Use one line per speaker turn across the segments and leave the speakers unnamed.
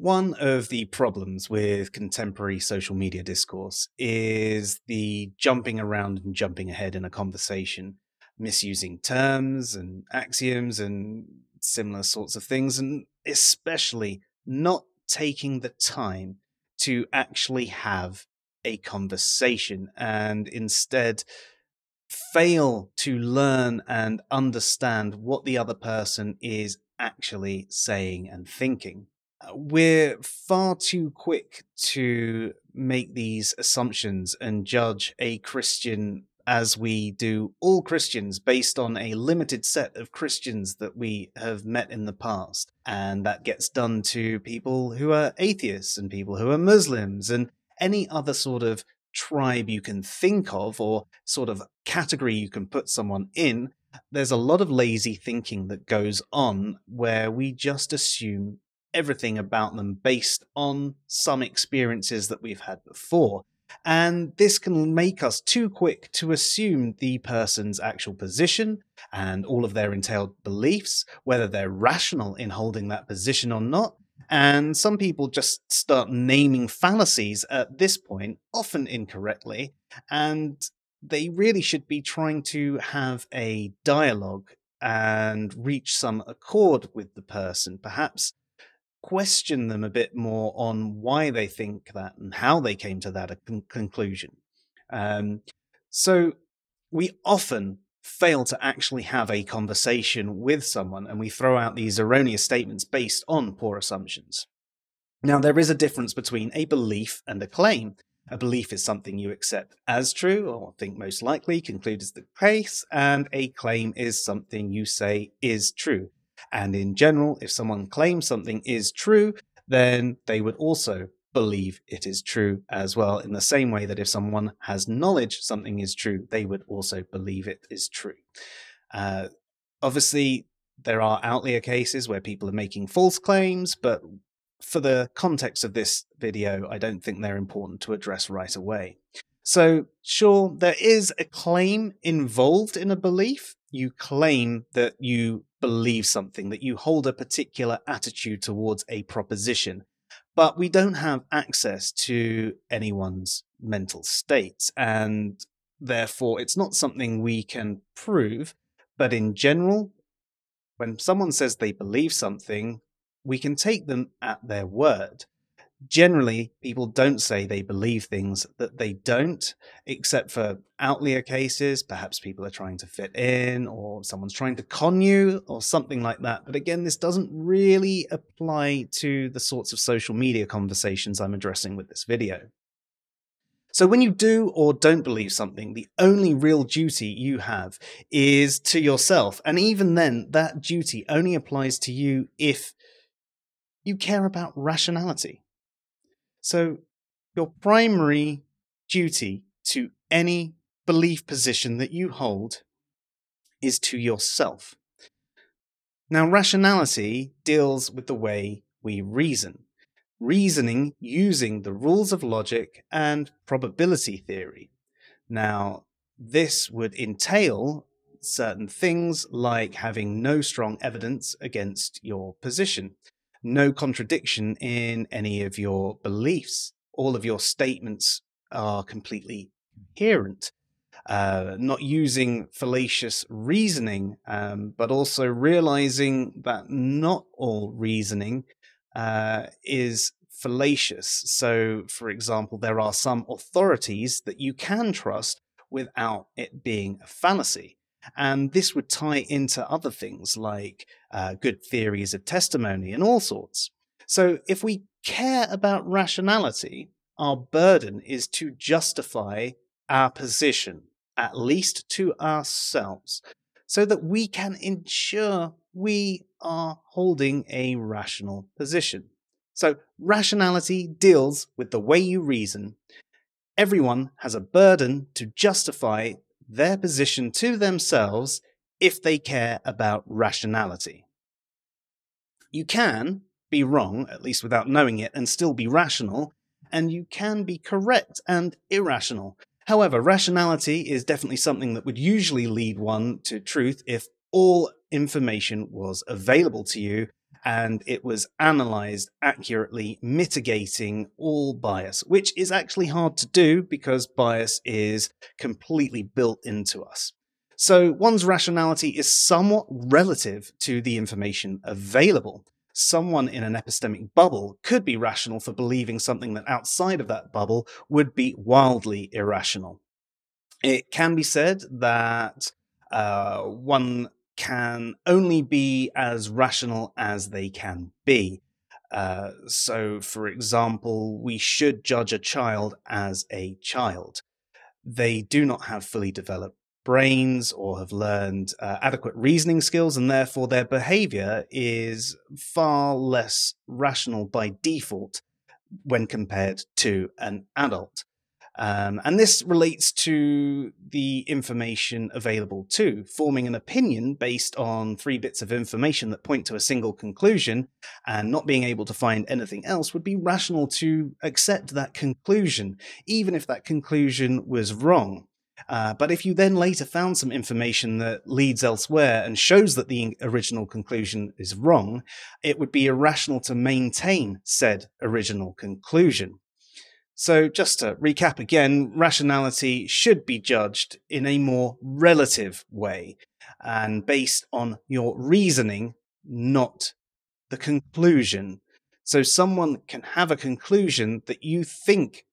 One of the problems with contemporary social media discourse is the jumping around and jumping ahead in a conversation, misusing terms and axioms and similar sorts of things, and especially not taking the time to actually have a conversation and instead fail to learn and understand what the other person is actually saying and thinking. Uh, we're far too quick to make these assumptions and judge a Christian as we do all Christians based on a limited set of Christians that we have met in the past. And that gets done to people who are atheists and people who are Muslims and any other sort of tribe you can think of or sort of category you can put someone in. There's a lot of lazy thinking that goes on where we just assume everything about them based on some experiences that we've had before. And this can make us too quick to assume the person's actual position and all of their entailed beliefs, whether they're rational in holding that position or not. And some people just start naming fallacies at this point, often incorrectly. And they really should be trying to have a dialogue and reach some accord with the person, perhaps question them a bit more on why they think that and how they came to that con- conclusion. Um, so we often fail to actually have a conversation with someone and we throw out these erroneous statements based on poor assumptions. Now, there is a difference between a belief and a claim. A belief is something you accept as true, or think most likely, conclude is the case, and a claim is something you say is true. And in general, if someone claims something is true, then they would also believe it is true as well, in the same way that if someone has knowledge something is true, they would also believe it is true. Uh, obviously, there are outlier cases where people are making false claims, but for the context of this video, I don't think they're important to address right away. So, sure, there is a claim involved in a belief. You claim that you believe something, that you hold a particular attitude towards a proposition, but we don't have access to anyone's mental states. And therefore, it's not something we can prove. But in general, when someone says they believe something, we can take them at their word generally people don't say they believe things that they don't except for outlier cases perhaps people are trying to fit in or someone's trying to con you or something like that but again this doesn't really apply to the sorts of social media conversations i'm addressing with this video so, when you do or don't believe something, the only real duty you have is to yourself. And even then, that duty only applies to you if you care about rationality. So, your primary duty to any belief position that you hold is to yourself. Now, rationality deals with the way we reason, reasoning using the rules of logic and probability theory. Now, this would entail certain things like having no strong evidence against your position no contradiction in any of your beliefs. All of your statements are completely coherent. Uh, not using fallacious reasoning, um, but also realizing that not all reasoning uh, is fallacious. So, for example, there are some authorities that you can trust without it being a fallacy. And this would tie into other things like uh, good theories of testimony and all sorts. So if we care about rationality, our burden is to justify our position, at least to ourselves, so that we can ensure we are holding a rational position. So, rationality deals with the way you reason. Everyone has a burden to justify their position to themselves if they care about rationality. You can be wrong, at least without knowing it, and still be rational, and you can be correct and irrational. However, rationality is definitely something that would usually lead one to truth if all information was available to you and it was analyzed accurately, mitigating all bias, which is actually hard to do because bias is completely built into us. So one's rationality is somewhat relative to the information available. Someone in an epistemic bubble could be rational for believing something that outside of that bubble would be wildly irrational. It can be said that uh, one can only be as rational as they can be. Uh, so, for example, we should judge a child as a child. They do not have fully developed brains or have learned uh, adequate reasoning skills, and therefore their behavior is far less rational by default when compared to an adult. Um, and this relates to the information available too. Forming an opinion based on three bits of information that point to a single conclusion and not being able to find anything else would be rational to accept that conclusion, even if that conclusion was wrong. Uh, but if you then later found some information that leads elsewhere and shows that the original conclusion is wrong, it would be irrational to maintain said original conclusion. So, just to recap again, rationality should be judged in a more relative way and based on your reasoning, not the conclusion. So, someone can have a conclusion that you think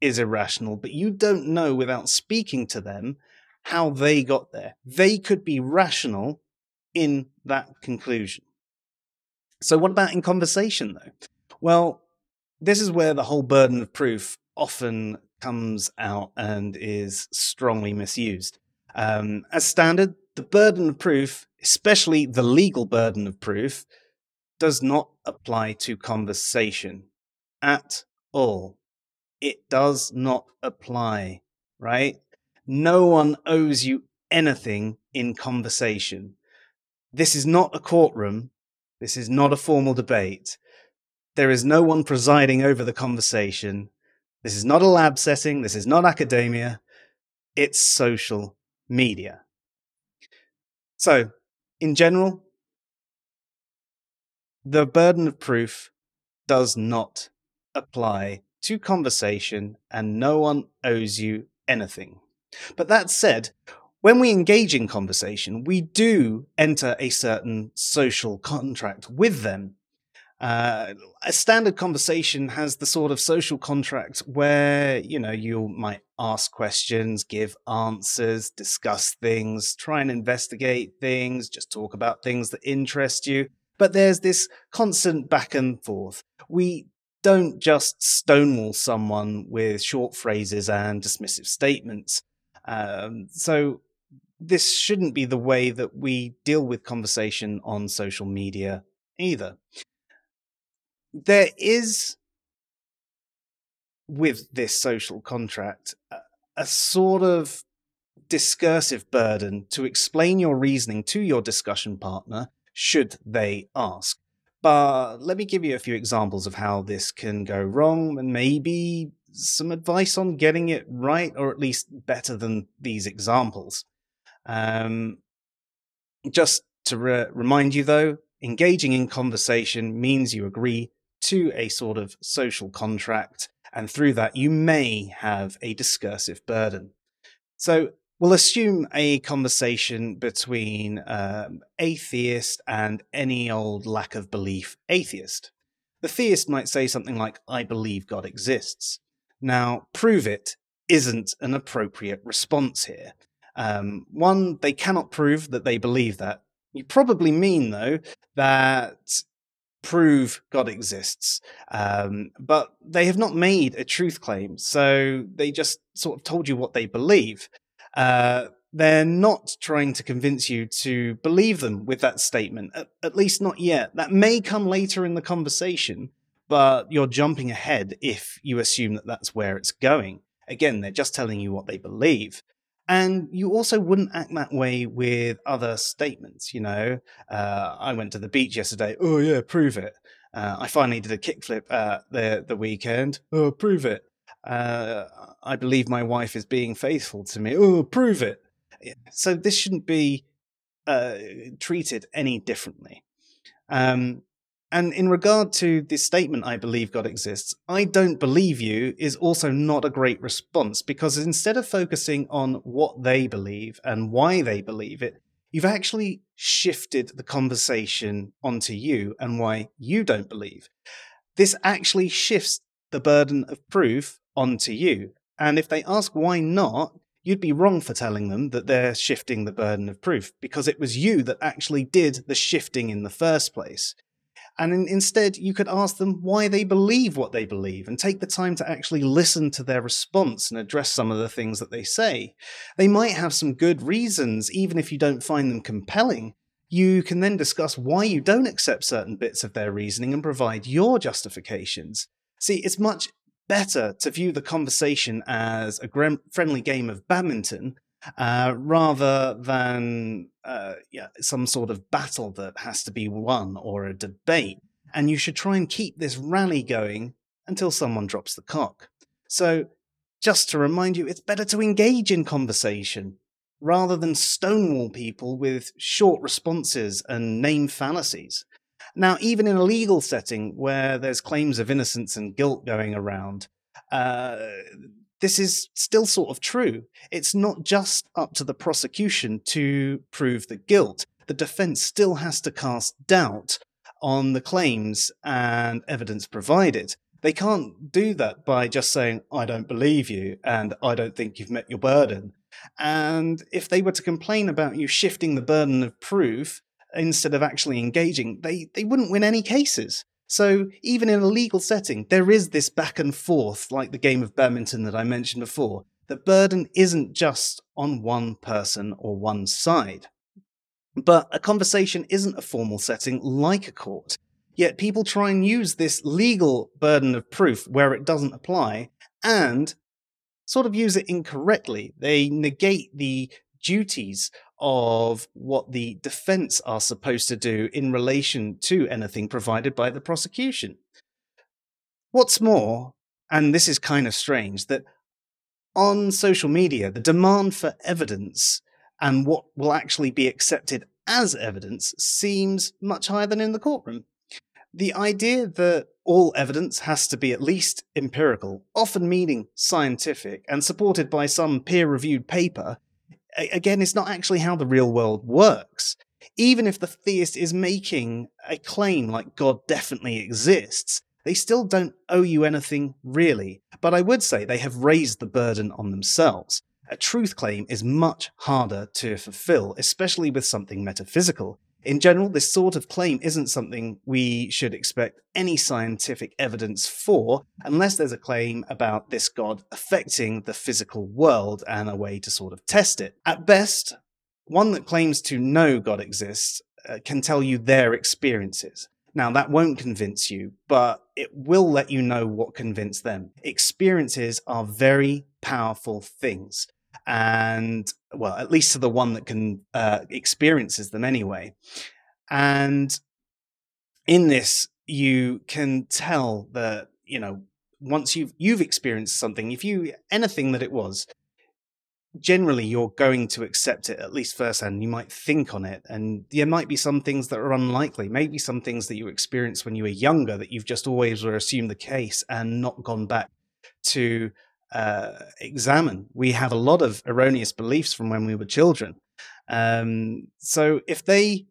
is irrational, but you don't know without speaking to them how they got there. They could be rational in that conclusion. So, what about in conversation, though? Well, this is where the whole burden of proof often comes out and is strongly misused. Um, as standard, the burden of proof, especially the legal burden of proof, does not apply to conversation at all. It does not apply, right? No one owes you anything in conversation. This is not a courtroom. This is not a formal debate. There is no one presiding over the conversation. This is not a lab setting. This is not academia. It's social media. So, in general, the burden of proof does not apply to conversation, and no one owes you anything. But that said, when we engage in conversation, we do enter a certain social contract with them. Uh, a standard conversation has the sort of social contract where you know you might ask questions, give answers, discuss things, try and investigate things, just talk about things that interest you. But there's this constant back and forth. We don't just stonewall someone with short phrases and dismissive statements. Um, so this shouldn't be the way that we deal with conversation on social media either there is with this social contract a, a sort of discursive burden to explain your reasoning to your discussion partner should they ask. But let me give you a few examples of how this can go wrong and maybe some advice on getting it right or at least better than these examples. Um, just to re- remind you though, engaging in conversation means you agree to a sort of social contract, and through that, you may have a discursive burden. So, we'll assume a conversation between um, atheist and any old lack of belief atheist. The theist might say something like, I believe God exists. Now, prove it isn't an appropriate response here. Um, one, they cannot prove that they believe that. You probably mean, though, that prove God exists. Um, but they have not made a truth claim, so they just sort of told you what they believe. Uh, they're not trying to convince you to believe them with that statement, at, at least not yet. That may come later in the conversation, but you're jumping ahead if you assume that that's where it's going. Again, they're just telling you what they believe. And you also wouldn't act that way with other statements. You know, uh, I went to the beach yesterday. Oh yeah, prove it. Uh, I finally did a kickflip uh, the the weekend. Oh, prove it. Uh, I believe my wife is being faithful to me. Oh, prove it. So this shouldn't be uh, treated any differently. Um, And in regard to this statement, I believe God exists, I don't believe you is also not a great response because instead of focusing on what they believe and why they believe it, you've actually shifted the conversation onto you and why you don't believe. This actually shifts the burden of proof onto you. And if they ask why not, you'd be wrong for telling them that they're shifting the burden of proof because it was you that actually did the shifting in the first place. And in, instead, you could ask them why they believe what they believe and take the time to actually listen to their response and address some of the things that they say. They might have some good reasons, even if you don't find them compelling. You can then discuss why you don't accept certain bits of their reasoning and provide your justifications. See, it's much better to view the conversation as a friendly game of badminton uh, rather than uh, yeah, some sort of battle that has to be won or a debate. And you should try and keep this rally going until someone drops the cock. So, just to remind you, it's better to engage in conversation rather than stonewall people with short responses and name fallacies. Now, even in a legal setting where there's claims of innocence and guilt going around, uh, this is still sort of true. It's not just up to the prosecution to prove the guilt. The defense still has to cast doubt on the claims and evidence provided. They can't do that by just saying, I don't believe you and I don't think you've met your burden. And if they were to complain about you shifting the burden of proof instead of actually engaging, they, they wouldn't win any cases. So even in a legal setting, there is this back and forth, like the game of badminton that I mentioned before. The burden isn't just on one person or one side. But a conversation isn't a formal setting like a court. Yet people try and use this legal burden of proof where it doesn't apply and sort of use it incorrectly. They negate the duties of what the defense are supposed to do in relation to anything provided by the prosecution. What's more, and this is kind of strange, that on social media, the demand for evidence and what will actually be accepted as evidence seems much higher than in the courtroom. The idea that all evidence has to be at least empirical, often meaning scientific, and supported by some peer reviewed paper, again, it's not actually how the real world works. Even if the theist is making a claim like God definitely exists, they still don't owe you anything really. But I would say they have raised the burden on themselves. A truth claim is much harder to fulfill, especially with something metaphysical. In general, this sort of claim isn't something we should expect any scientific evidence for unless there's a claim about this god affecting the physical world and a way to sort of test it. At best, one that claims to know God exists uh, can tell you their experiences. Now, that won't convince you, but it will let you know what convinced them. Experiences are very powerful things and well, at least to the one that can uh, experiences them anyway. And in this, you can tell that you know once you've you've experienced something, if you anything that it was, generally you're going to accept it at least firsthand. You might think on it, and there might be some things that are unlikely. Maybe some things that you experienced when you were younger that you've just always assumed the case and not gone back to uh, examine. We have a lot of erroneous beliefs from when we were children. Um, so if they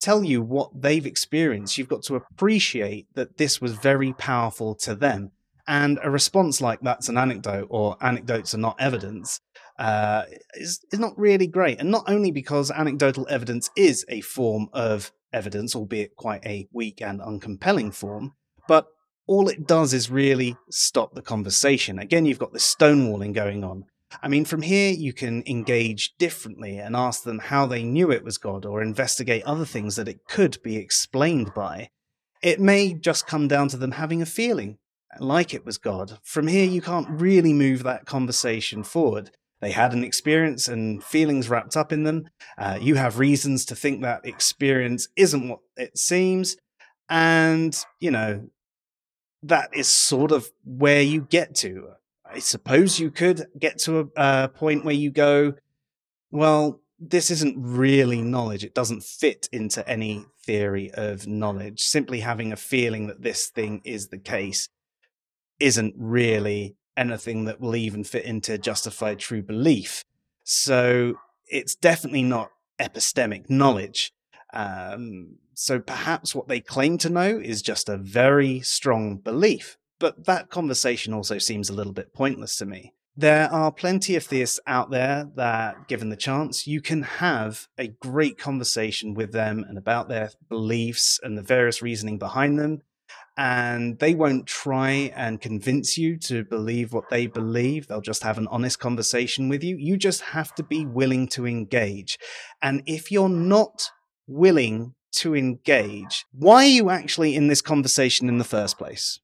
tell you what they've experienced, you've got to appreciate that this was very powerful to them. And a response like that's an anecdote or anecdotes are not evidence uh, is, is not really great. And not only because anecdotal evidence is a form of evidence, albeit quite a weak and uncompelling form, but all it does is really stop the conversation. Again, you've got this stonewalling going on. I mean, from here, you can engage differently and ask them how they knew it was God or investigate other things that it could be explained by. It may just come down to them having a feeling like it was God. From here, you can't really move that conversation forward. They had an experience and feelings wrapped up in them. Uh, you have reasons to think that experience isn't what it seems. And, you know, that is sort of where you get to. I suppose you could get to a, a point where you go, well, this isn't really knowledge. It doesn't fit into any theory of knowledge. Simply having a feeling that this thing is the case isn't really anything that will even fit into justified true belief. So it's definitely not epistemic knowledge. Um, so perhaps what they claim to know is just a very strong belief. But that conversation also seems a little bit pointless to me. There are plenty of theists out there that, given the chance, you can have a great conversation with them and about their beliefs and the various reasoning behind them. And they won't try and convince you to believe what they believe. They'll just have an honest conversation with you. You just have to be willing to engage. And if you're not willing to engage, why are you actually in this conversation in the first place?